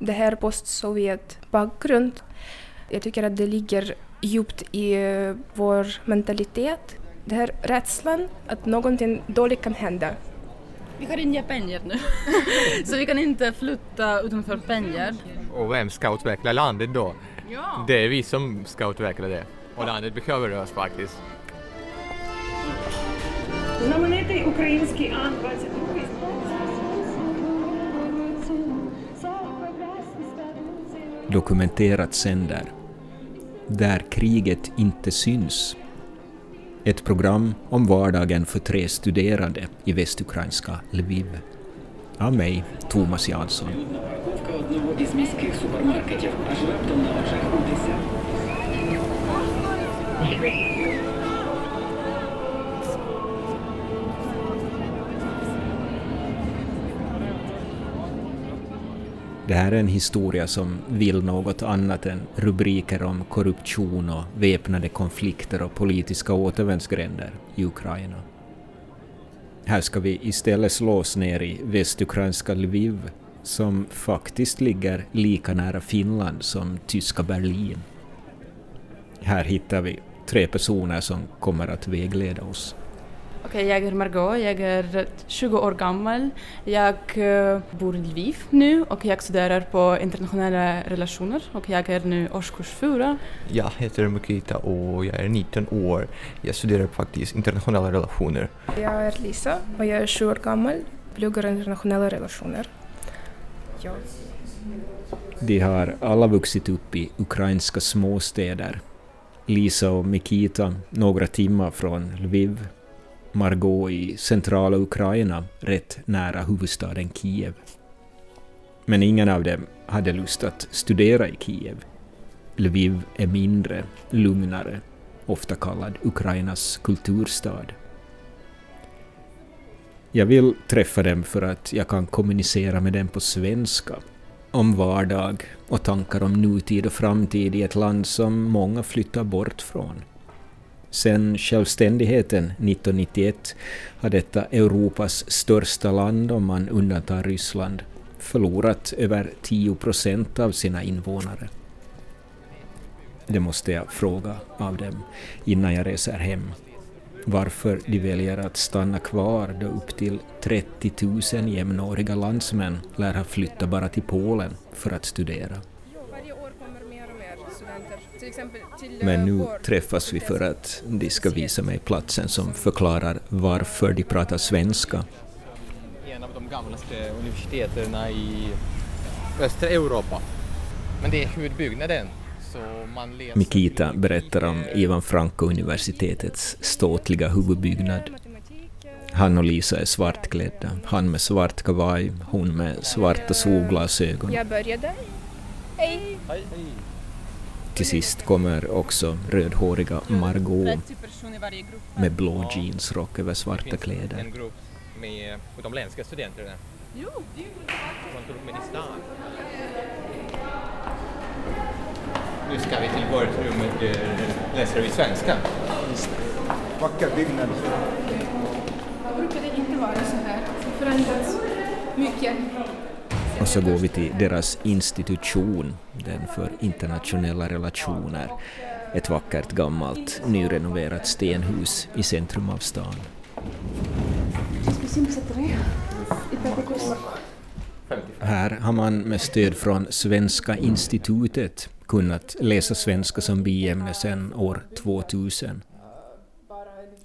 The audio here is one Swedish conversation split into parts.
det här post-Sovjet bakgrund. Jag tycker att det ligger djupt i eh, vår mentalitet. Det här rädslan att någonting dåligt kan hända. Vi har inga pengar nu, så vi kan inte flytta utanför pengar. Och vem ska utveckla landet då? Ja. Det är vi som ska utveckla det. Och landet behöver oss faktiskt. Знаменитий український Ан-22. Dokumenterat sänder. Där kriget inte syns. Ett program om vardagen för tre studerande i västukrainska Lviv. Av mig, Thomas Jansson. Det här är en historia som vill något annat än rubriker om korruption och väpnade konflikter och politiska återvändsgränder i Ukraina. Här ska vi istället slås ner i västukrainska Lviv, som faktiskt ligger lika nära Finland som tyska Berlin. Här hittar vi tre personer som kommer att vägleda oss. Okej, jag är Margot, jag är 20 år gammal. Jag eh, bor i Lviv nu och jag studerar på internationella relationer och jag är nu årskurs 4. Jag heter Mikita och jag är 19 år. Jag studerar faktiskt internationella relationer. Jag är Lisa och jag är sju år gammal, pluggar internationella relationer. Ja. De har alla vuxit upp i ukrainska småstäder. Lisa och Mikita några timmar från Lviv. Margot i centrala Ukraina, rätt nära huvudstaden Kiev. Men ingen av dem hade lust att studera i Kiev. Lviv är mindre, lugnare, ofta kallad Ukrainas kulturstad. Jag vill träffa dem för att jag kan kommunicera med dem på svenska om vardag och tankar om nutid och framtid i ett land som många flyttar bort från. Sen självständigheten 1991 har detta Europas största land, om man undantar Ryssland, förlorat över 10 procent av sina invånare. Det måste jag fråga av dem innan jag reser hem. Varför de väljer att stanna kvar då upp till 30 000 jämnåriga landsmän lär ha flyttat bara till Polen för att studera. Men nu träffas vi för att de ska visa mig platsen som förklarar varför de pratar svenska. En av de gamlaste universiteten i östra Europa. Men det är huvudbyggnaden. Mikita berättar om Ivan Franko-universitetets ståtliga huvudbyggnad. Han och Lisa är svartklädda, han med svart kavaj, hon med svarta solglasögon. Jag började. Hej! Hej, hej. Till sist kommer också rödhåriga Margot 30 personer i varje grupp. med blå jeansrock över Det svarta finns kläder. en grupp med utomländska studenter. Jo, Från Turkmenistan. Nu ska vi till vårt rum och eh, läser vi svenska. Vacker byggnad. Brukar det inte vara så här? Förändrats mycket. Och så går vi till deras institution, nämnden för internationella relationer. Ett vackert gammalt nyrenoverat stenhus i centrum av stan. Här har man med stöd från Svenska institutet kunnat läsa svenska som biämne sedan år 2000.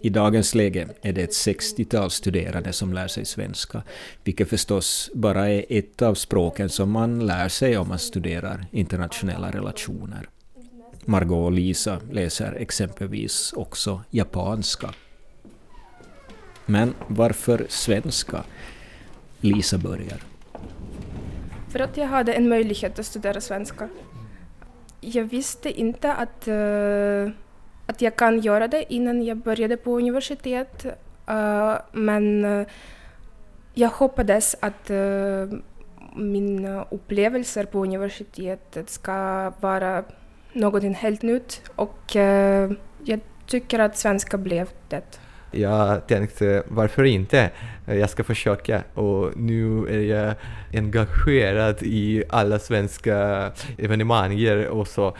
I dagens läge är det ett 60-tal studerande som lär sig svenska, vilket förstås bara är ett av språken som man lär sig om man studerar internationella relationer. Margot och Lisa läser exempelvis också japanska. Men varför svenska? Lisa börjar. För att jag hade en möjlighet att studera svenska. Jag visste inte att, uh att jag kan göra det innan jag började på universitet. Uh, men uh, jag hoppades att eh, uh, mina upplevelser på universitetet ska vara någonting helt nytt och jag tycker att svenska blev det. Jag tänkte, varför inte? Jag ska försöka och nu är jag engagerad i alla svenska evenemang och så.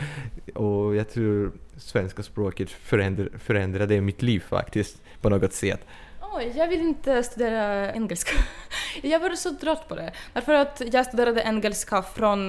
Och jag tror svenska språket förändra, förändrade mitt liv faktiskt på något sätt. Oj, jag vill inte studera engelska. Jag var så trött på det. Därför att jag studerade engelska från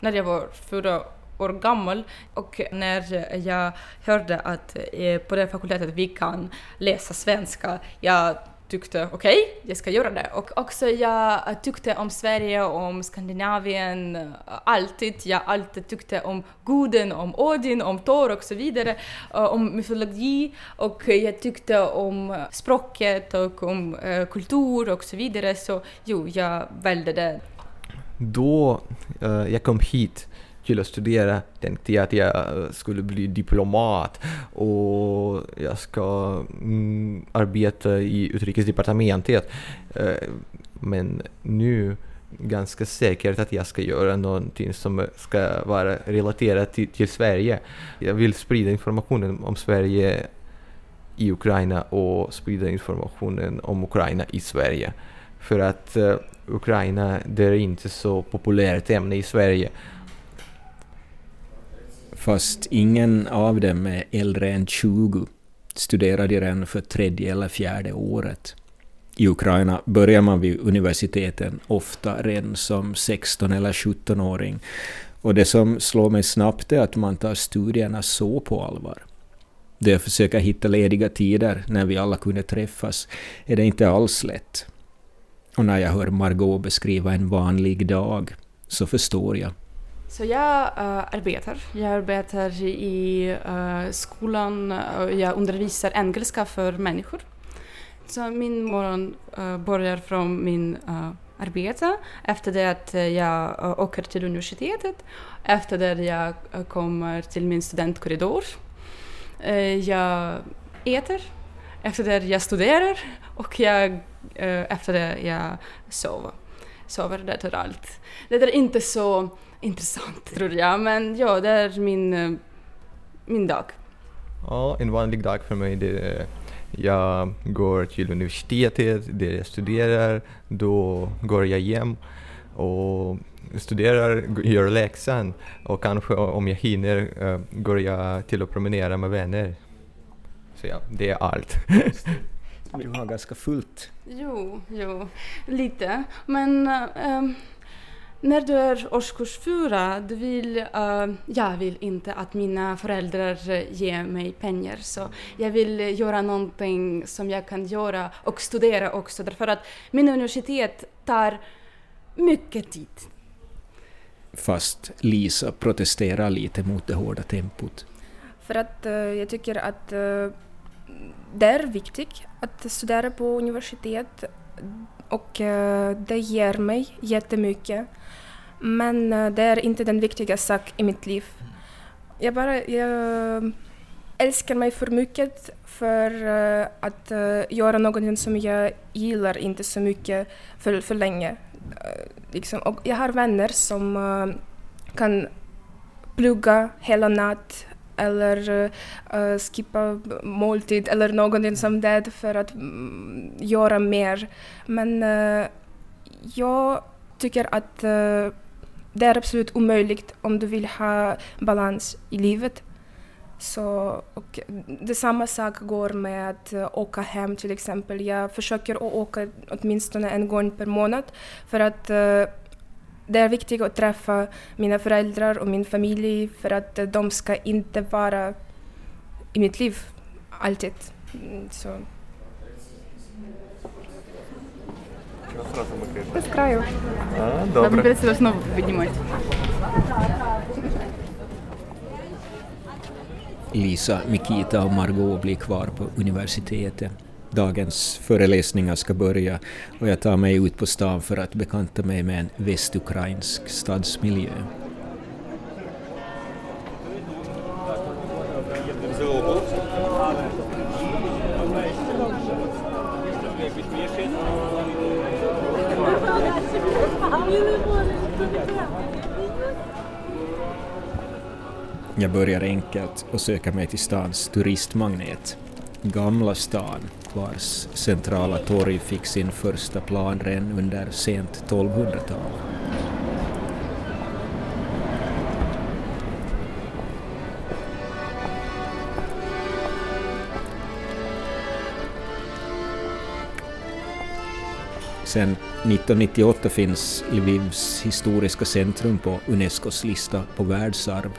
när jag var fyra år gammal och när jag hörde att eh, på den fakulteten vi kan läsa svenska, jag tyckte okej, okay, jag ska göra det. Och också jag tyckte om Sverige, om Skandinavien, eh, alltid. Jag alltid tyckte om guden, om Odin, om Thor och så vidare, eh, om mytologi och jag tyckte om eh, språket och om kultur och så vidare. Så jo, jag valde det. Då uh, jag kom hit till att studera tänkte jag att jag eh, skulle bli diplomat och jag ska mm, arbeta i utrikesdepartementet. Eh, men nu ganska säkert att jag ska göra någonting som ska vara relaterat till, till Sverige. Jag vill sprida informationen om Sverige i Ukraina och sprida informationen om Ukraina i Sverige. För att uh, Ukraina, det är inte så populärt ämne i Sverige Fast ingen av dem är äldre än 20 studerar de redan för tredje eller fjärde året. I Ukraina börjar man vid universiteten ofta redan som 16 eller 17-åring. Och det som slår mig snabbt är att man tar studierna så på allvar. Det jag försöker hitta lediga tider när vi alla kunde träffas är det inte alls lätt. Och när jag hör Margot beskriva en vanlig dag så förstår jag så jag uh, arbetar. Jag arbetar i uh, skolan och jag undervisar engelska för människor. Så min morgon uh, börjar från min arbete. Efter det att jag uh, åker till universitetet. Efter det jag kommer till min studentkorridor. jag äter. Efter det jag studerar. Och jag, efter det jag sover. Sover, det är allt. Det är inte så intressant tror jag, men ja, det är min, eh, min dag. Ja, en vanlig dag för mig det är jag går till universitetet där jag studerar, då går jag hem och studerar, gör läxan och kanske om jag hinner uh, går jag till att promenera med vänner. Så ja, det är allt. du har ganska fullt. Jo, jo, lite. Men uh, när du är årskurs fyra, du vill, uh, jag vill inte att mina föräldrar ger mig pengar så jag vill göra någonting som jag kan göra och studera också därför att min universitet tar mycket tid. Fast Lisa protesterar lite mot det hårda tempot. För att uh, jag tycker att uh, det är viktigt att studera på universitet och eh, det ger mig jättemycket. Men eh, det är inte den viktigaste sak i mitt liv. Jag bara jag älskar mig för mycket för eh, att göra någonting som jag gillar inte så mycket för, för länge. liksom. Och jag har vänner som kan plugga hela natt eller uh, skippa måltid eller någonting som det för att um, göra mer. Men uh, jag tycker att uh, det är absolut omöjligt om du vill ha balans i livet. Så, och det samma sak går med att åka hem till exempel. Jag försöker åka åtminstone en gång per månad för att uh, det är viktigt att träffa mina föräldrar och min familj för att de ska inte vara i mitt liv alltid. Så. Без краю. А, добре. Вам придется снова поднимать. Lisa, Mikita och Margot blir kvar på universitetet. Dagens föreläsningar ska börja och jag tar mig ut på stan för att bekanta mig med en västukrainsk stadsmiljö. Jag börjar enkelt och söker mig till stans turistmagnet. Gamla stan, vars centrala torg fick sin första plan redan under sent 1200-tal. Sedan 1998 finns Lvivs historiska centrum på Unescos lista på världsarv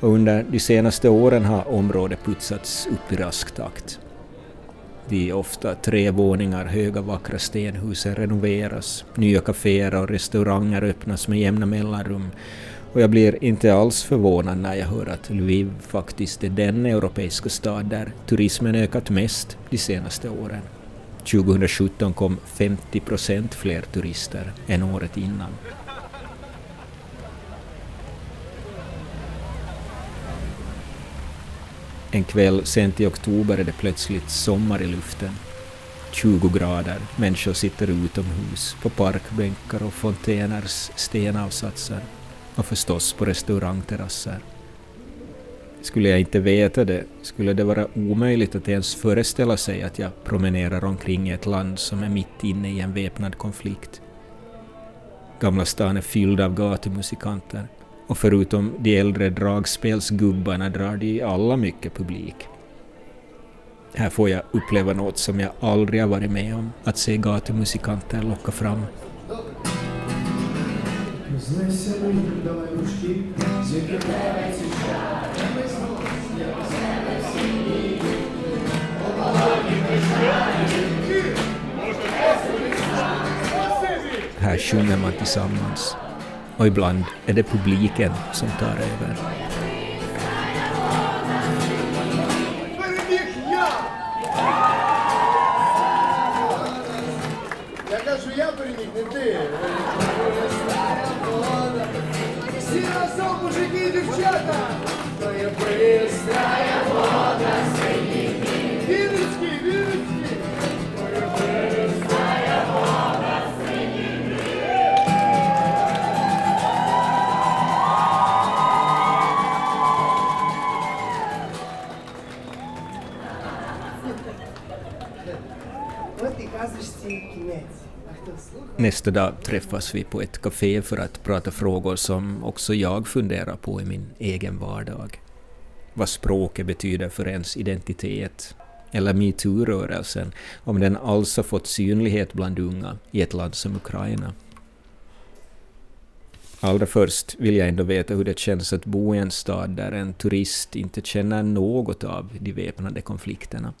och under de senaste åren har området putsats upp i rask takt. De ofta tre våningar höga vackra stenhusen renoveras, nya kaféer och restauranger öppnas med jämna mellanrum och jag blir inte alls förvånad när jag hör att Lviv faktiskt är den europeiska stad där turismen ökat mest de senaste åren. 2017 kom 50 procent fler turister än året innan. En kväll sent i oktober är det plötsligt sommar i luften. 20 grader, människor sitter utomhus, på parkbänkar och fontäners stenavsatser och förstås på restaurangterrasser. Skulle jag inte veta det skulle det vara omöjligt att ens föreställa sig att jag promenerar omkring i ett land som är mitt inne i en väpnad konflikt. Gamla stan är fylld av gatumusikanter och förutom de äldre dragspelsgubbarna drar de alla mycket publik. Här får jag uppleva något som jag aldrig har varit med om, att se gatumusikanter locka fram. Här sjunger man tillsammans och ibland är det publiken som tar över. Nästa dag träffas vi på ett café för att prata frågor som också jag funderar på i min egen vardag. Vad språket betyder för ens identitet, eller metoo-rörelsen, om den alls har fått synlighet bland unga i ett land som Ukraina. Allra först vill jag ändå veta hur det känns att bo i en stad där en turist inte känner något av de väpnade konflikterna.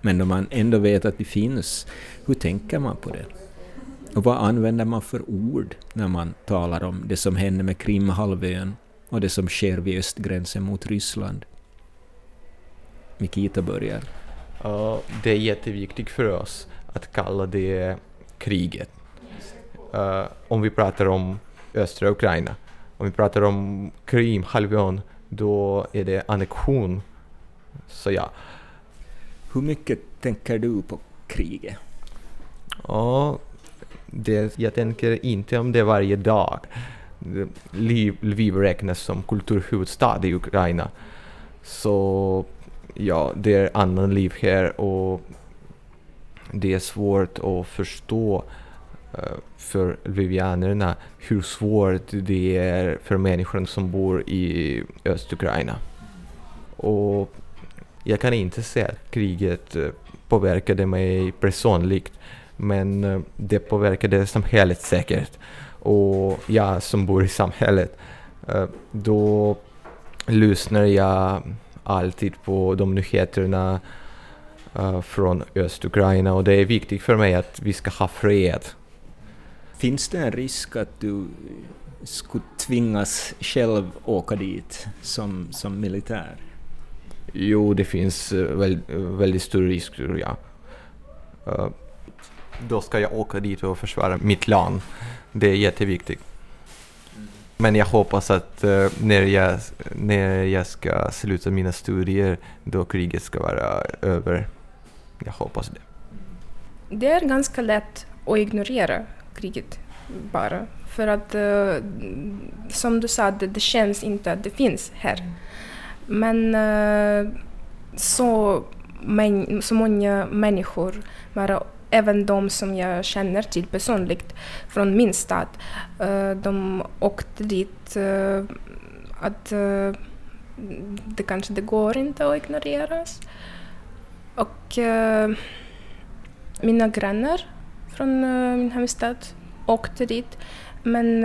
Men då man ändå vet att de finns, hur tänker man på det? Och vad använder man för ord när man talar om det som händer med Krimhalvön och det som sker vid östgränsen mot Ryssland? Mikita börjar. Ja, det är jätteviktigt för oss att kalla det kriget. Eh, om vi pratar om östra Ukraina, om vi pratar om Krimhalvön, då är det annexion. Så ja, Hur mycket tänker du på kriget? Ja, det, jag tänker inte om det varje dag. Lviv, räknas som kulturhuvudstad i Ukraina. Så ja, det är annan liv här och det är svårt att förstå eh, för lvivianerna hur svårt det är för människor som bor i Östukraina. Och jag kan inte säga att kriget eh, påverkade mig personligt, men eh, det påverkade samhället säkert. Och jag som bor i samhället, eh, då lyssnar jag alltid på de nyheterna eh, från Östukraina och det är viktigt för mig att vi ska ha fred. Finns det en risk att du skulle tvingas själv åka dit som, som militär? Jo, det finns väl, väldigt stor risk, tror jag. Då ska jag åka dit och försvara mitt land. Det är jätteviktigt. Men jag hoppas att uh, när, jag, när jag ska sluta mina studier, då kriget ska vara över. Jag hoppas det. Det är ganska lätt att ignorera kriget bara. För att, uh, som du sa, det, det känns inte att det finns här. Men uh, så men, så många människor, bara även de som jag känner till personligt från min stad, eh, de åkte dit eh, att eh, det kanske det går inte att ignoreras. Och mina grannar från min hemstad åkte dit. Men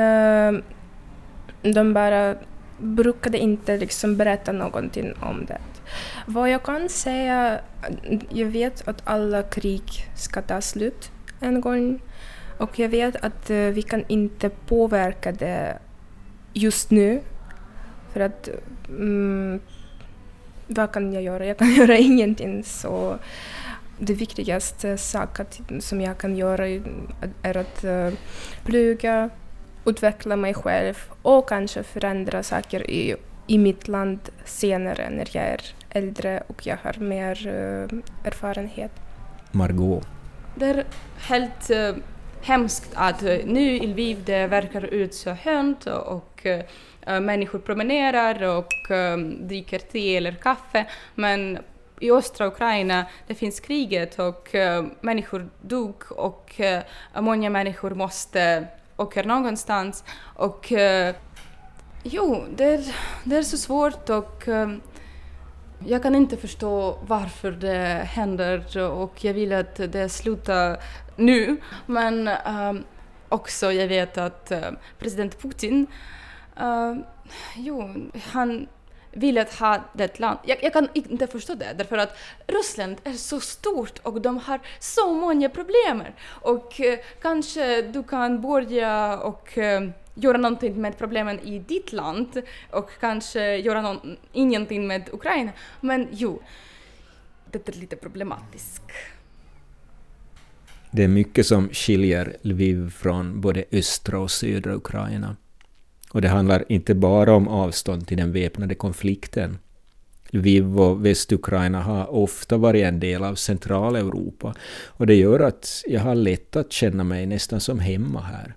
de bara brukade inte liksom berätta någonting om det. Vad jag kan säga, jag vet att alla krig ska ta slut en gång. Och jag vet att eh, vi kan inte påverka det just nu. För att mm, vad kan jag göra? Jag kan göra ingenting. Så det viktigaste saken som jag kan göra är att eh, plugga, utveckla mig själv och kanske förändra saker i, i mitt land senare när jag är äldre och jag har mer uh, erfarenhet. Margot. Det är helt uh, hemskt att uh, nu i Lviv det verkar ut så hönt och uh, människor promenerar och dricker te eller kaffe men i östra Ukraina det finns kriget och uh, människor dog och uh, många människor måste åka någonstans och uh, jo, det är, det är så svårt och um, jag kan inte förstå varför det händer och jag vill att det slutar nu. Men um, också jag vet att uh, president Putin, uh, jo, han vill att ha det land. Jag, jag, kan inte förstå det, därför att Ryssland är så stort och de har så många problem. Och uh, kanske du kan börja och ehm, göra någonting med problemen i ditt land och kanske göra någon, ingenting med Ukraina. Men jo, det är lite problematiskt. Det är mycket som skiljer Lviv från både östra och södra Ukraina. Och det handlar inte bara om avstånd till den väpnade konflikten. Lviv och Västukraina har ofta varit en del av Centraleuropa och det gör att jag har lätt att känna mig nästan som hemma här.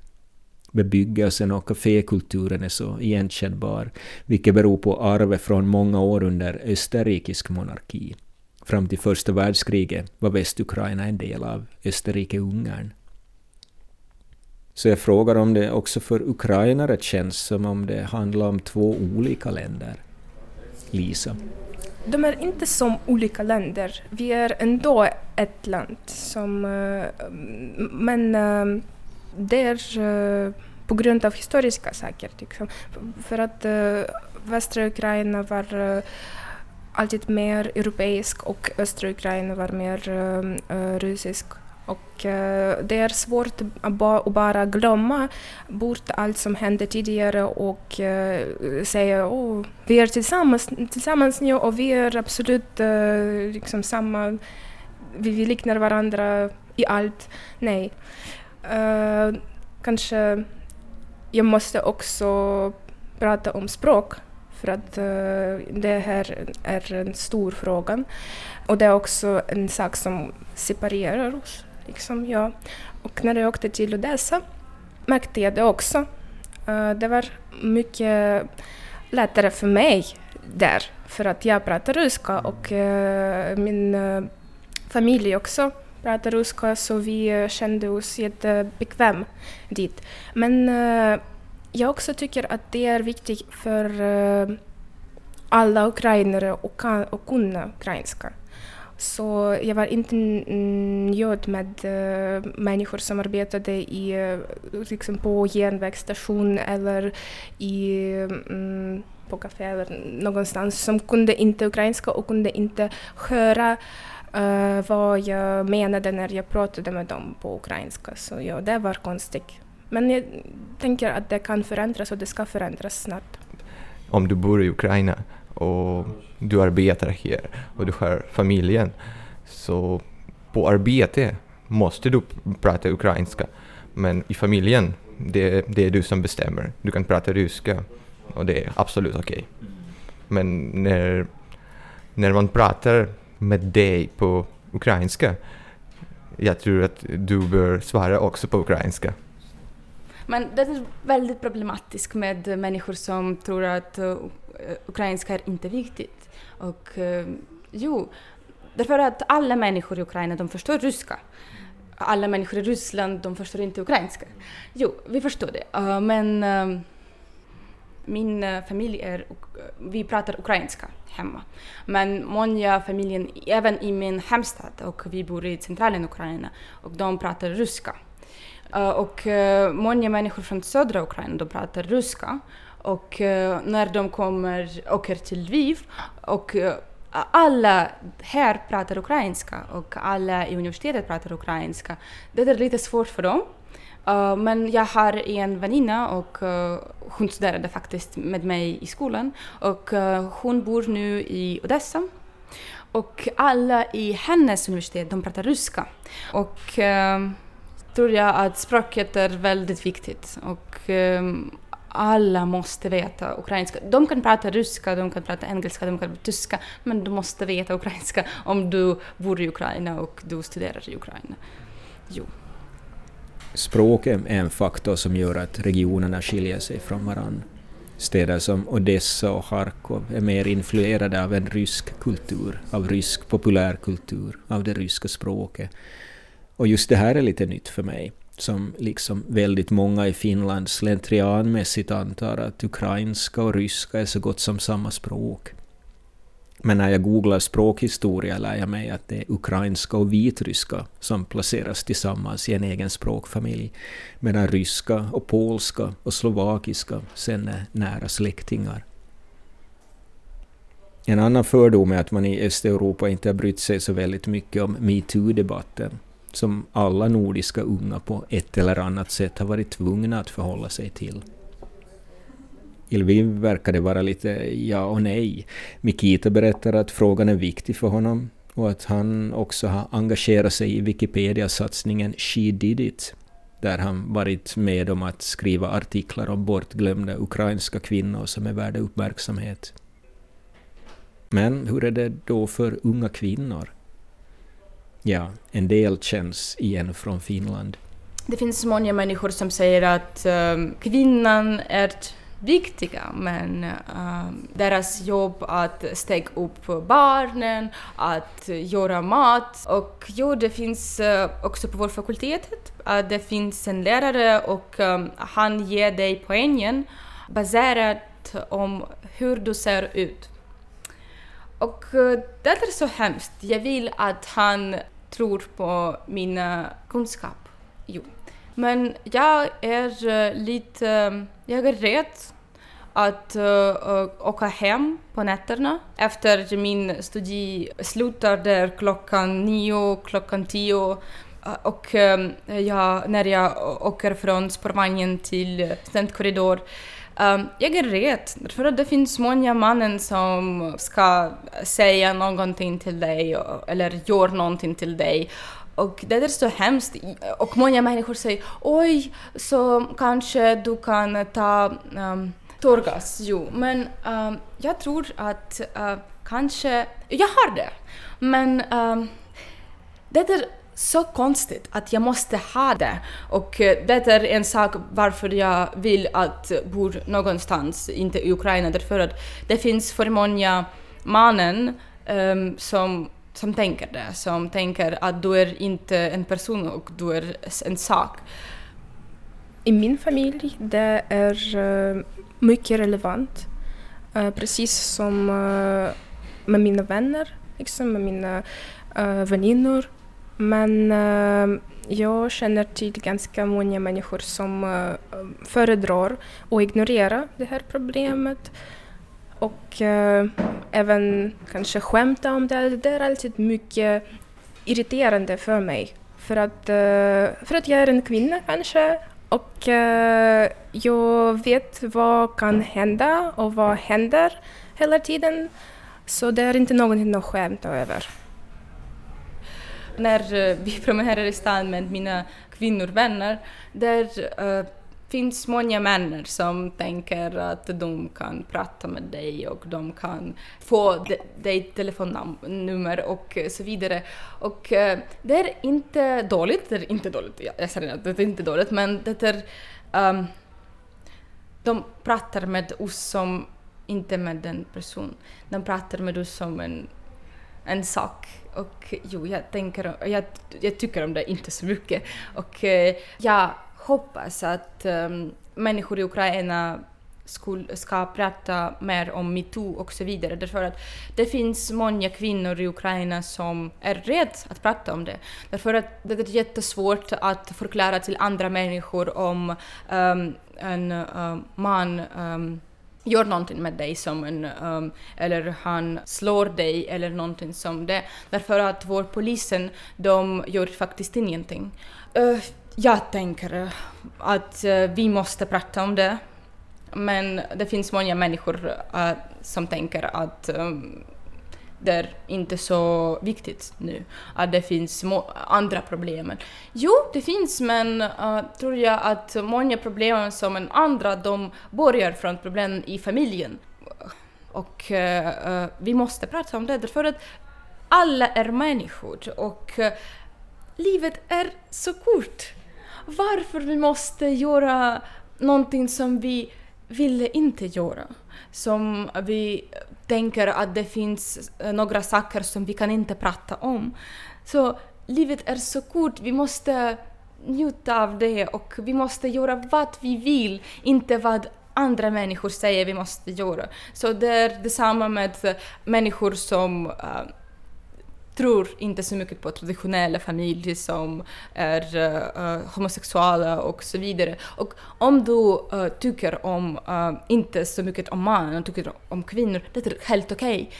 Bebyggelsen och kafékulturen är så igenkännbar, vilket beror på arvet från många år under österrikisk monarki. Fram till första världskriget var Västukraina en del av Österrike-Ungern. Så jag frågar om det också för ukrainare känns som om det handlar om två olika länder. Lisa? De är inte som olika länder. Vi är ändå ett land som... Eh, men eh, det är uh, eh, på grund av historiska saker. Liksom. För att uh, västra Ukraina var uh, alltid mer europeisk och östra Ukraina var mer uh, rysk. Och det är svårt att, ba att bara glömma bort allt som hände tidigare och säga att oh, vi är tillsammans, tillsammans nu och vi är absolut liksom samma, vi, vi liknar varandra i allt. Nej. Uh, kanske jag måste också prata om språk för att uh, det här är en stor fråga. Och det är också en sak som separerar oss. Liksom, ja. Och när jag åkte till Odessa märkte jag det också. Uh, det var mycket lättare för mig där för att jag pratar ryska och min familj också pratar ryska så vi eh, kände oss jättebekväma dit. Men uh, jag också tycker att det är viktigt för uh, alla ukrainare att kunna ukrainska. Så jag var inte nöjd med uh, människor som arbetade i, uh, liksom på järnvägsstation eller i, um, på café eller någonstans som kunde inte ukrainska och kunde inte höra uh, vad jag menade när jag pratade med dem på ukrainska. Så ja, det var konstigt. Men jag tänker att det kan förändras och det ska förändras snart. Om du bor i Ukraina och du arbetar här och du har familjen så på arbete måste du prata ukrainska. Men i familjen, det, det är du som bestämmer. Du kan prata ryska och det är absolut okej. Okay. Men när, när man pratar med dig på ukrainska. Jag tror att du bör svara också på ukrainska. Men det är väldigt problematiskt med människor som tror att uh, ukrainska är inte viktigt. Och uh, jo, Därför att alla människor i Ukraina, de förstår ryska. Alla människor i Ryssland, de förstår inte ukrainska. Jo, vi förstår det. Uh, men min eh, familj är, eh, vi pratar ukrainska hemma. Men många familjen, även i min hemstad, och vi bor i centralen Ukraina, och de pratar ryska. Eh, och många människor från södra Ukraina, de pratar ryska. Och när de kommer, åker till Lviv och alla här pratar ukrainska och alla i universitetet pratar ukrainska. Det är lite svårt för dem. Uh, men jag har en väninna och uh, hon studerade faktiskt med mig i skolan och uh, hon bor nu i Odessa. Och alla i hennes universitet, de pratar ryska. Och tror jag att språket är väldigt viktigt. Och alla måste veta ukrainska. De kan prata ryska, de kan prata engelska, de kan prata tyska, men du måste veta ukrainska om du bor i Ukraina och du studerar i Ukraina. Jo. Språket är en faktor som gör att regionerna skiljer sig från varandra. Städer som Odessa och Charkov är mer influerade av en rysk kultur, av rysk populärkultur, av det ryska språket. Och just det här är lite nytt för mig som liksom väldigt många i Finland slentrianmässigt antar att ukrainska och ryska är så gott som samma språk. Men när jag googlar språkhistoria lär jag mig att det är ukrainska och vitryska som placeras tillsammans i en egen språkfamilj, medan ryska och polska och slovakiska sen är nära släktingar. En annan fördom är att man i Östeuropa inte har brytt sig så väldigt mycket om metoo-debatten som alla nordiska unga på ett eller annat sätt har varit tvungna att förhålla sig till. I Lviv verkar det vara lite ja och nej. Mikita berättar att frågan är viktig för honom och att han också har engagerat sig i Wikipedia-satsningen She Did It, där han varit med om att skriva artiklar om bortglömda ukrainska kvinnor som är värda uppmärksamhet. Men hur är det då för unga kvinnor? Ja, en del känns igen från Finland. Det finns många människor som säger att um, kvinnan är viktiga, men äh, deras jobb att steka upp barnen, att göra mat. Och jo, det finns äh, också på vår fakultet, uh, det finns en lärare och äh, han ger dig poängen baserat om hur du ser ut. Och det är så hemskt. Jag vill att han tror på mina kunskaper. Jo. Men jag är eh, lite, eh, jag är rädd att uh, åka hem på nätterna efter min studie slutar där klockan nio, klockan tio och um, jag, när jag åker från spårvagnen till studentkorridor Um, jag är rädd, för att det finns många mannen som ska säga någonting till dig eller gör någonting till dig. Och det är så hemskt. Och många människor säger oj, så kanske du kan ta ehm, um, tårgas. Jo, men um, jag tror att uh, kanske, jag har det. Men um, det är så konstigt att jag måste ha det. Och eh, det är en sak varför jag vill att bo någonstans, inte i Ukraina, därför att det finns för många mannen um, som, som tänker det, som tänker att du är inte en person och du är en sak. I min familj det är eh, mycket relevant, eh, precis som eh, med mina vänner, liksom med mina väninnor. Men jag känner till ganska många människor som föredrar att ignorera det här problemet och uh, även kanske skämta om det. Det är alltid mycket irriterande för mig. För att, eh, för att jag är en kvinna kanske och eh, jag vet vad kan hända och vad händer hela tiden. Så det är inte någonting att skämta över när vi promenerar i stan med mina kvinnovänner, där finns många män som tänker att de kan prata med dig och de kan få dig telefonnummer och så vidare. Och eh, det är inte dåligt, det är inte dåligt, jag säger att det är inte dåligt, men det är um, de pratar med oss som inte med en person. De pratar med oss som en en sak. Och jo, jag tänker, jag, jag tycker om det inte så mycket. Och eh, jag hoppas att um, människor i Ukraina skul, ska prata mer om metoo och så vidare. Därför att det finns många kvinnor i Ukraina som är rädda att prata om det. Därför att det är jättesvårt att förklara till andra människor om um, en um, man um, gör någonting med dig som en, um, eller han slår dig eller någonting som det. Därför att vår polisen, de gör faktiskt ingenting. Uh, jag tänker att eh, vi måste prata om det. Men det finns många människor uh, som tänker att um, det är inte så viktigt nu, att det finns andra problem. Jo, det finns, men uh, tror jag att många problem som en andra, de börjar från problem i familjen. Och uh, vi måste prata om det, därför att alla är människor och livet är så kort. Varför vi måste göra någonting som vi ville inte göra? Som vi tänker att det finns eh, några saker som vi kan inte prata om. Så livet är så kort, vi måste njuta av det och vi måste göra vad vi vill, inte vad andra människor säger vi måste göra. Så det är detsamma med människor som uh, tror inte så mycket på traditionella familjer som är uh, homosexuella och så vidare. Och om du uh, tycker om, uh, inte så mycket om män tycker om kvinnor, det är helt okej. Okay.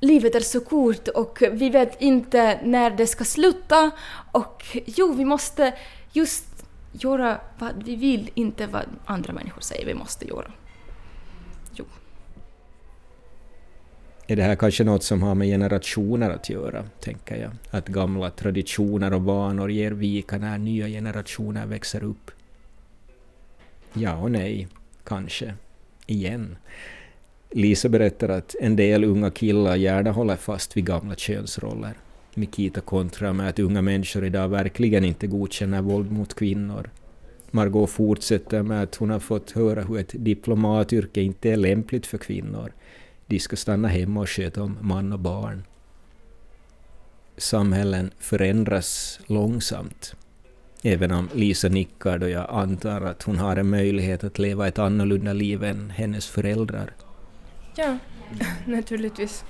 Livet är så kort och vi vet inte när det ska sluta och jo, vi måste just göra vad vi vill, inte vad andra människor säger vi måste göra är det här kanske något som har med generationer att göra, tänker jag. Att gamla traditioner och vanor ger vika när nya generationer växer upp. Ja och nej, kanske. Igen. Lisa berättar att en del unga killar gärna håller fast vid gamla könsroller. Mikita kontrar med att unga människor idag verkligen inte godkänner våld mot kvinnor. Margot fortsätter med att hon har fått höra hur ett diplomatyrke inte är lämpligt för kvinnor de ska stanna hemma och sköta om man och barn. Samhällen förändras långsamt. Även om Lisa nickar då jag antar att hon har en möjlighet att leva ett annorlunda liv än hennes föräldrar. Ja, naturligtvis.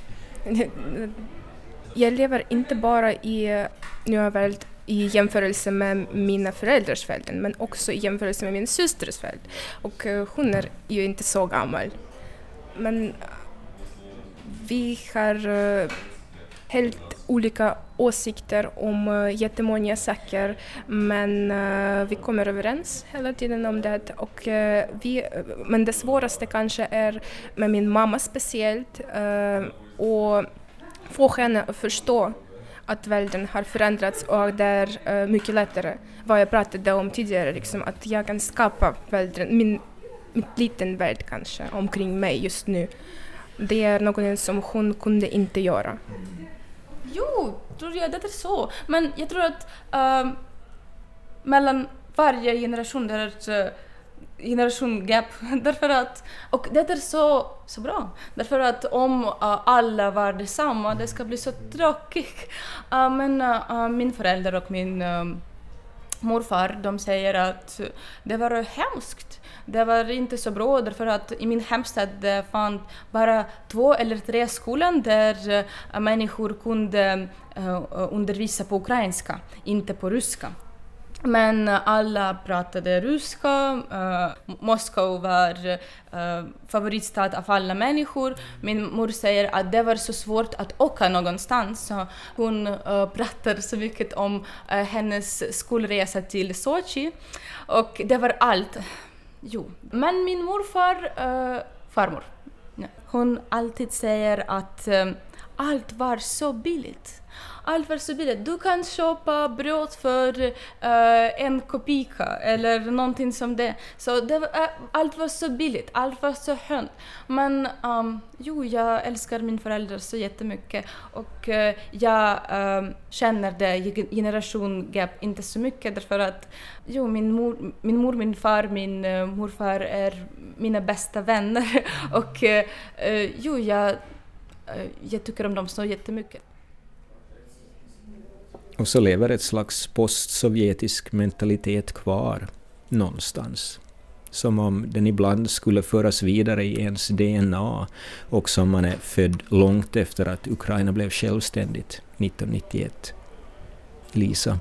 Jag lever inte bara i nya värld i jämförelse med mina föräldrars värld, men också i jämförelse med min systers värld. Och eh, hon är ju inte så gammal. Men vi har eh, helt olika åsikter om eh, jättemånga saker men eh, vi kommer överens hela tiden om det. Och, vi, men det svåraste kanske är med min mamma speciellt och få henne att förstå att världen har förändrats och det är mycket lättare, vad jag pratade om tidigare, liksom, att jag kan skapa världen, min, min liten värld kanske omkring mig just nu det är något som hon kunde inte göra. Jo, tror jag, det är så. Men jag tror att uh, mellan varje generation det är ett eh, generation gap. Därför att, och det är så, så bra. Därför att om uh, alla var detsamma, det ska bli så tråkigt. Uh, men uh, min förälder och min ehm, morfar, de säger att det var hemskt det var inte så bra därför att i min hemstad det fanns bara två eller tre skolor där eh, människor kunde eh, undervisa på ukrainska, inte på ryska. Men alla pratade ryska. Uh, Moskva var uh, favoritstad av alla människor. Min mor säger att det var så svårt att åka någonstans. Så hon uh, pratar så mycket om uh, hennes skolresa till Sochi. Och det var allt. Jo, men min morfar, äh, farmor, hon alltid säger att äh, allt var så billigt allt var så billigt. Du kan köpa bröd för uh, en kopika eller någonting som det. Så det var, uh, allt var så billigt, allt var så skönt. Men um, jo, jag älskar mina föräldrar så jättemycket och uh, jag um, känner det generation gap inte så mycket därför att jo, min mor, min, mor, min far, min uh, morfar är mina bästa vänner och uh, jo, jag, jag tycker om dem så jättemycket. Och så lever ett slags postsovjetisk mentalitet kvar någonstans. Som om den ibland skulle föras vidare i ens DNA och som man är född långt efter att Ukraina blev självständigt 1991. Lisa?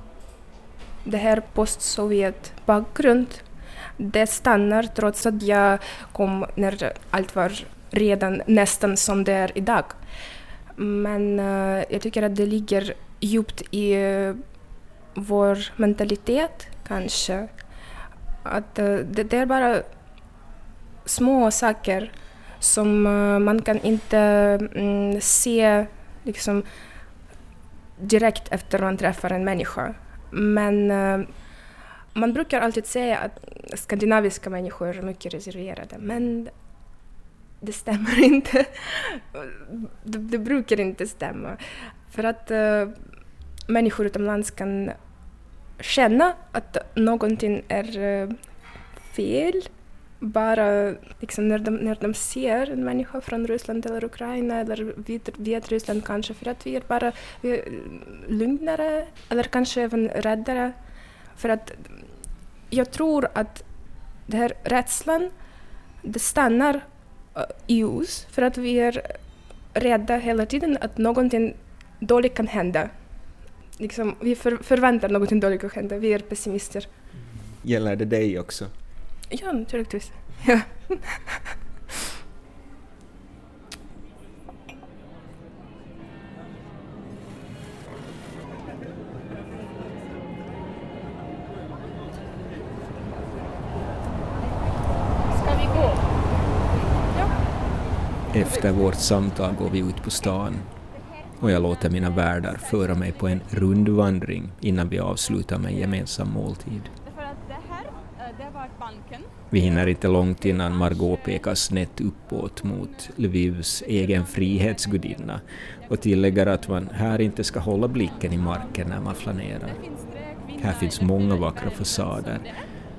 Det här postsovjet bakgrund, det stannar trots att jag kom när allt var redan nästan som det är idag. Men uh, jag tycker att det ligger djupt i vår mentalitet kanske. Att eh, det, det, är bara små saker som eh, man kan inte mm, se liksom, direkt efter man träffar en människa. Men eh, man brukar alltid säga att skandinaviska människor är mycket reserverade, men det stämmer inte. Det, det, brukar inte stämma. För att uh, människor utomlands kan känna att någonting är eh, fel bara liksom när, de, när de ser en människa från Ryssland eller Ukraina eller Vitryssland kanske för att vi är bara vi är lugnare eller kanske även räddare. För att jag tror att den här rädslan det stannar eh, i oss för att vi är rädda hela tiden att någonting dåligt kan hända. Liksom, vi för, förväntar någonting dåligt att hända, vi är pessimister. Gäller det dig också? Ja, naturligtvis. Ja. Efter vårt samtal går vi ut på stan och jag låter mina värdar föra mig på en rundvandring innan vi avslutar med en gemensam måltid. Vi hinner inte långt innan Margot pekar snett uppåt mot Lvivs egen frihetsgudinna och tillägger att man här inte ska hålla blicken i marken när man flanerar. Här finns många vackra fasader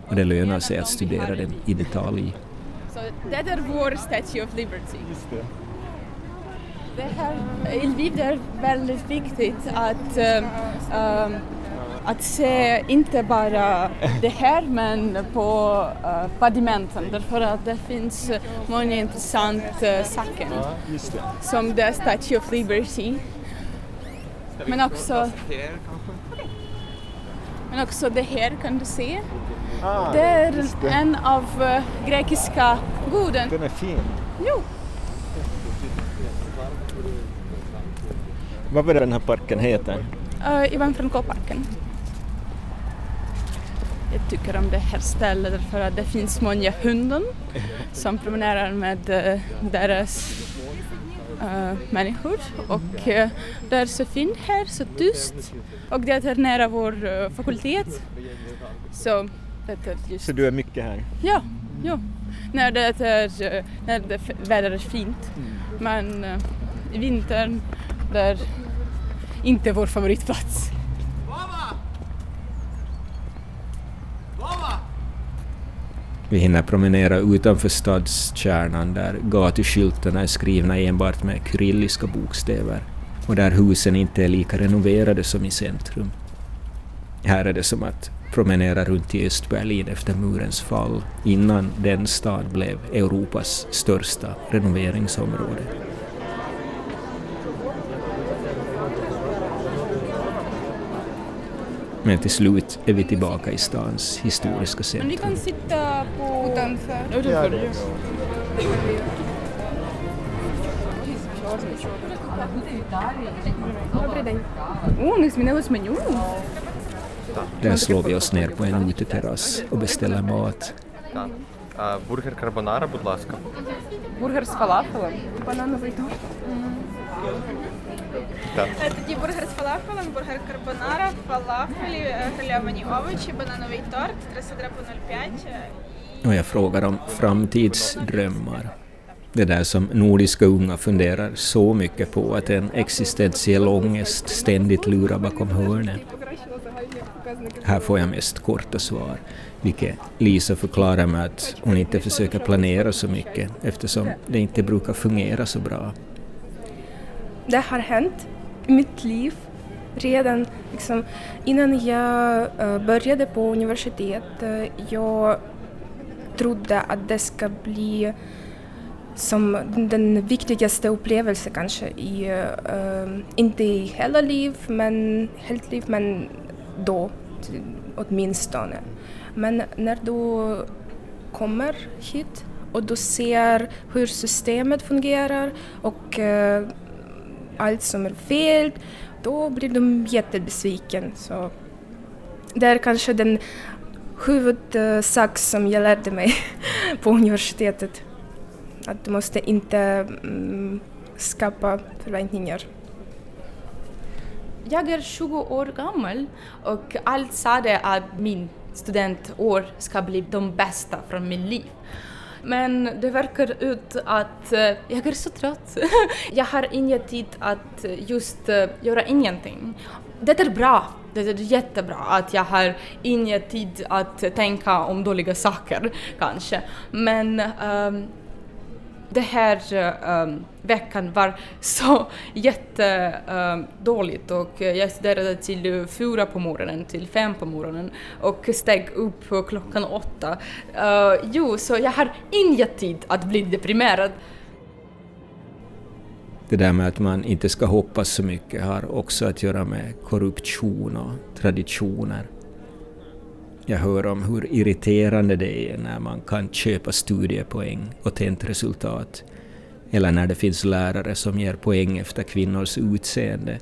och det lönar sig att studera dem i detalj. Så det är vår Statue of Liberty. Det. Här, I Lviv det är väldigt viktigt att, uh, att se inte bara det här men på uh, pavimenten därför att det finns många intressanta saker. Som det Statue of Liberty. Men också, men också det här kan du se. Ah, det är det. en av grekiska guden. Den är fin. Jo. Vad var det den här parken heter? Uh, Ivan Franko-parken. Jag tycker om det här stället för att det finns många hundar som promenerar med uh, deras uh, människor och uh, det är så fint här, så tyst och det är nära vår uh, fakultet. Så så du är mycket här? Ja, ja. När det är, när det väder är fint. Mm. Men i vintern det är inte vår favoritplats. Vi hinner promenera utanför stadskärnan där gatuskyltarna är skrivna enbart med kyrilliska bokstäver och där husen inte är lika renoverade som i centrum. Här är det som att promenera runt i Östberlin efter murens fall innan den stad blev Europas största renoveringsområde. Men till slut är vi tillbaka i stans historiska centrum. Men vi kan sitta på... utanför. utanför. Ja, О, не змінилось меню. Där slår vi oss ner på en uteterrass och beställer mat. А, бургер карбонара, будь ласка. Бургер з фалафелем. Банановий торт. Так. Тоді бургер з фалафелем, бургер карбонара, фалафелі, грильовані овочі, банановий торт, 300 på 0,5. Och jag frågar om framtidsdrömmar. Det där som nordiska unga funderar så mycket på att en existentiell ångest ständigt lurar bakom hörnet. Här får jag mest korta svar, vilket Lisa förklarar med att hon inte försöker planera så mycket eftersom det inte brukar fungera så bra. Det har hänt i mitt liv redan liksom, innan jag eh, började på universitet, eh, jag trodde att det ska bli som den viktigaste upplevelsen kanske i, uh, inte i hela liv, men helt liv, men då åtminstone. Men när du kommer hit och du ser hur systemet fungerar och uh, allt som är fel, då blir de jättebesviken. Så det är kanske den huvudsak som jag lärde mig på universitetet. Att du måste inte mm, skapa förväntningar. Jag är 20 år gammal och allt sa det att min studentår ska bli de bästa från mitt liv. Men det verkar ut att eh, jag är så trött. jag har ingen tid att eh, just eh, göra ingenting. Det är bra, det är jättebra att jag har ingen tid att tänka om dåliga saker kanske. Men um, den här eh, um, veckan var så jättedåligt eh, um, och jag studerade till fyra på morgonen, till fem på morgonen och steg upp klockan åtta. Uh, jo, så jag har ingen tid att bli deprimerad. Det där med att man inte ska hoppas så mycket har också att göra med korruption och traditioner. Jag hör om hur irriterande det är när man kan köpa studiepoäng och tentresultat, eller när det finns lärare som ger poäng efter kvinnors utseende,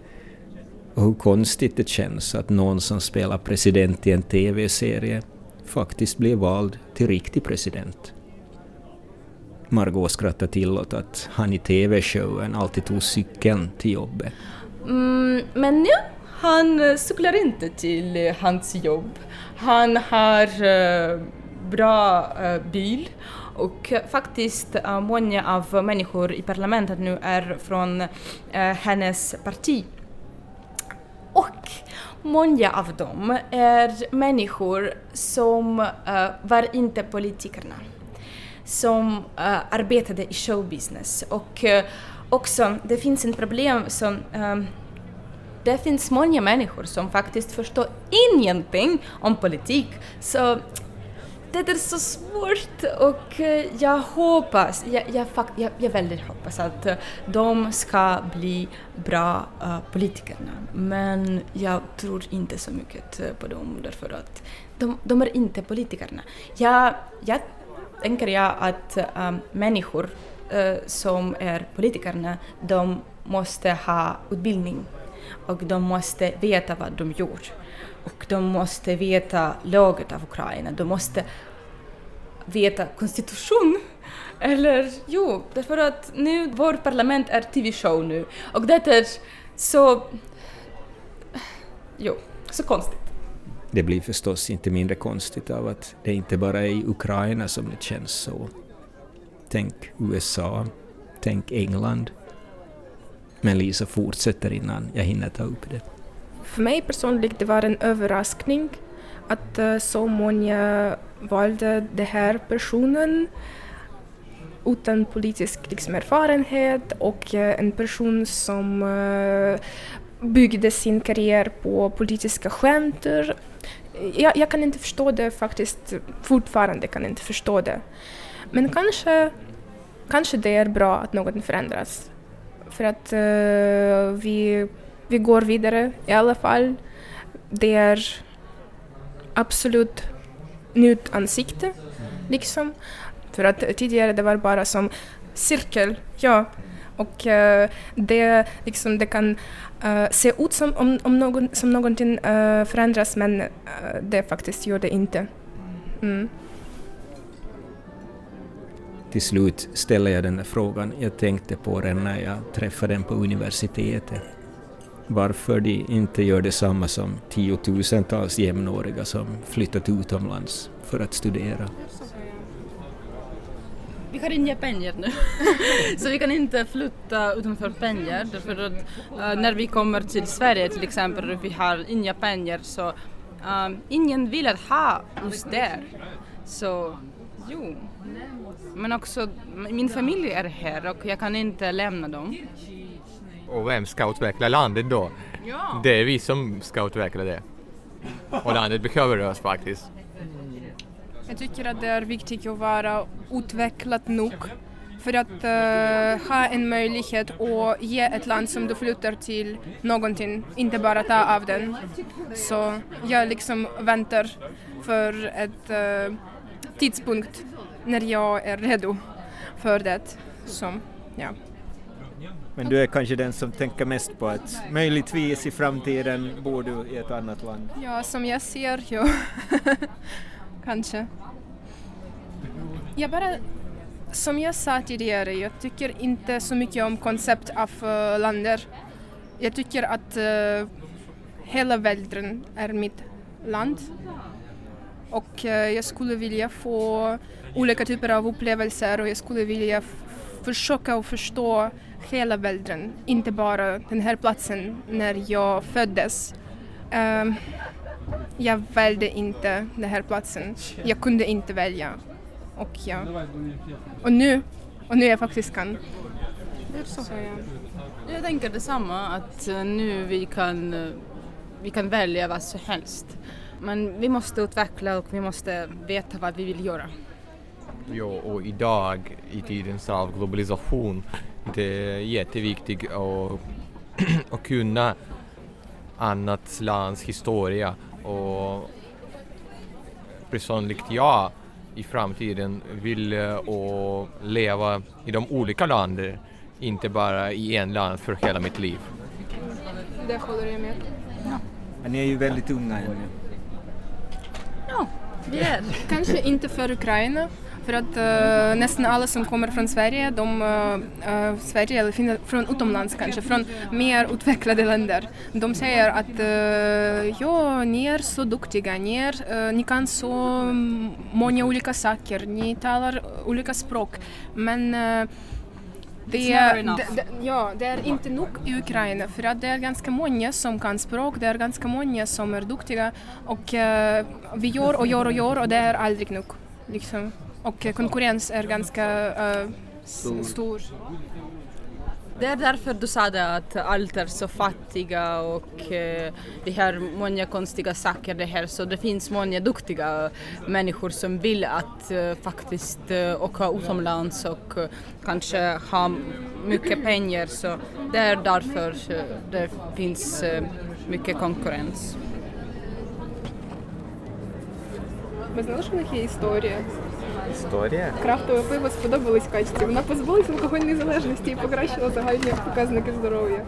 och hur konstigt det känns att någon som spelar president i en TV-serie faktiskt blir vald till riktig president. Margot skrattar till åt att han i TV-showen alltid tog cykeln till jobbet. Mm, men nu, han eh, cyklar inte till eh, hans jobb. Han har eh, bra eh, bil och faktiskt eh, många av människor i parlamentet nu är från hennes parti. Och många av dem är människor som var inte politikerna som uh, arbetade i showbusiness. Och uh, också, det finns ett problem som um, det finns många människor som faktiskt förstår ingenting om politik. Så det är så svårt och eh, jag hoppas, jag, jag, jag, jag väldigt hoppas att eh, de ska bli bra uh, politikerna. Men jag tror inte så mycket på dem därför att de, de är inte politikerna. Jag, jag tänker jag att um, människor uh, som är politikerna, de måste ha utbildning och de måste veta vad de gjort. Och de måste veta laget av Ukraina, de måste veta konstitution. Eller jo, därför att nu, vårt parlament är TV-show nu och det är så... Jo, så konstigt. Det blir förstås inte mindre konstigt av att det inte bara är i Ukraina som det känns så. Tänk USA, tänk England. Men Lisa fortsätter innan jag hinner ta upp det. För mig personligen det var en överraskning att eh, så många valde den här personen utan politisk liksom, erfarenhet och eh, en person som eh, byggde sin karriär på politiska skämt jag, jag, kan inte förstå det faktiskt, fortfarande kan jag inte förstå det. Men kanske, kanske det är bra att något förändras. För att uh, vi, vi går vidare i alla fall. Det är absolut nytt ansikte, liksom. För att tidigare det var bara som cirkel, ja. Och uh, det, liksom, det kan uh, se ut som om, om någon, som någonting uh, förändras men uh, det faktiskt gör det inte. Mm. Till slut ställer jag den där frågan jag tänkte på den när jag träffade den på universitetet. Varför de inte gör detsamma som tiotusentals jämnåriga som flyttat utomlands för att studera vi har inga pengar nu. så vi kan inte flytta utanför pengar. Därför att uh, när vi kommer till Sverige till exempel och vi har inga pengar så uh, ingen vill ha oss där. Så jo. Men också min familj är här och jag kan inte lämna dem. Och vem ska utveckla landet då? Ja. Det är vi som ska utveckla det. Och landet behöver oss faktiskt. Jag tycker att det är viktigt att vara utvecklat nog för att eh, ha en möjlighet att ge ett land som du flyttar till någonting, inte bara ta av den. Så jag liksom väntar för ett uh, tidpunkt när jag är redo för det. Så, ja. Men du är kanske den som tänker mest på att möjligtvis i framtiden bor du i ett annat land? Ja, som jag ser, ja. kanske. Jag bara, som jag sa tidigare, jag tycker inte så mycket om koncept av uh, länder. Jag tycker att uh, hela världen är mitt land. Och eh, jag skulle vilja få olika typer av upplevelser och jag skulle vilja försöka att förstå hela världen, inte bara den här platsen när jag föddes. Um, jag valde inte den här platsen. Jag kunde inte välja. Och, ja. och, nu, och nu jag faktiskt kan. Så, ja. Jag tänker detsamma, att eh, nu vi kan, eh, vi kan välja vad som helst. Men vi måste utveckla och vi måste veta vad vi vill göra. Jo, och idag i tidens av globalisation det är jätteviktigt att, att kunna annat lands historia och personligt jag i framtiden vill och leva i de olika länderna, inte bara i en land för hela mitt liv. Det håller jag med. Ja. Men ni är ju väldigt unga ännu. Ja, vi är Kanske inte för Ukraina, för att uh, nästan alla som kommer från Sverige, de, uh, Sverige eller från utomlands kanske, från mer utvecklade länder, de säger att uh, ja, ni är så duktiga, ni, är, ni kan så många olika saker, ni talar olika språk, men det är, det, det, ja, det är inte nog i Ukraina för att det är ganska många som kan språk, det är ganska många som är duktiga och uh, vi gör och gör och gör och det är aldrig nog. Liksom. Och konkurrens är ganska uh, stor. Det är därför du sa det att allt är så fattiga och uh, det har många konstiga saker det här så det finns många duktiga människor som vill att uh, faktiskt uh, åka utomlands och uh, kanske ha mycket pengar så det är därför det finns mycket konkurrens. Ви знали, що в них є історія? Історія? Крафтове пиво сподобалось качці. Вона позбулася алкогольної залежності і покращила загальні показники здоров'я.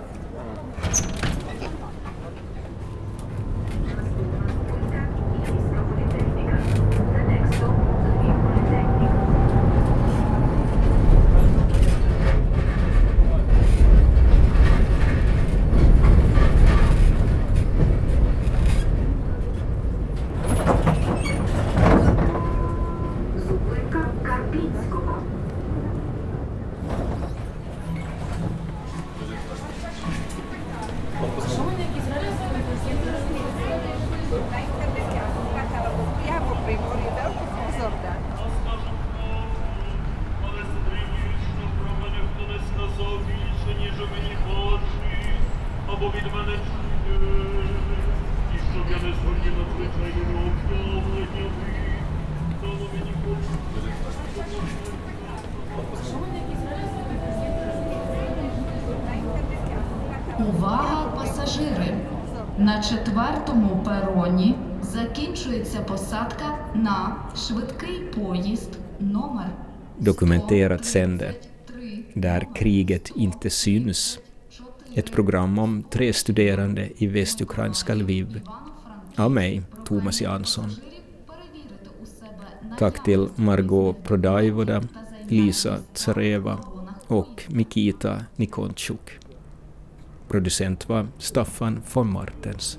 четвертому пероні закінчується посадка на швидкий поїзд номер Dokumenterat sänder Där kriget inte syns. Ett program om tre studerande i västukrainska Lviv. Av mig, Thomas Jansson. Tack till Margot Prodaivoda, Lisa Tsareva och Mikita Nikonchuk. Producent var Staffan von Martens.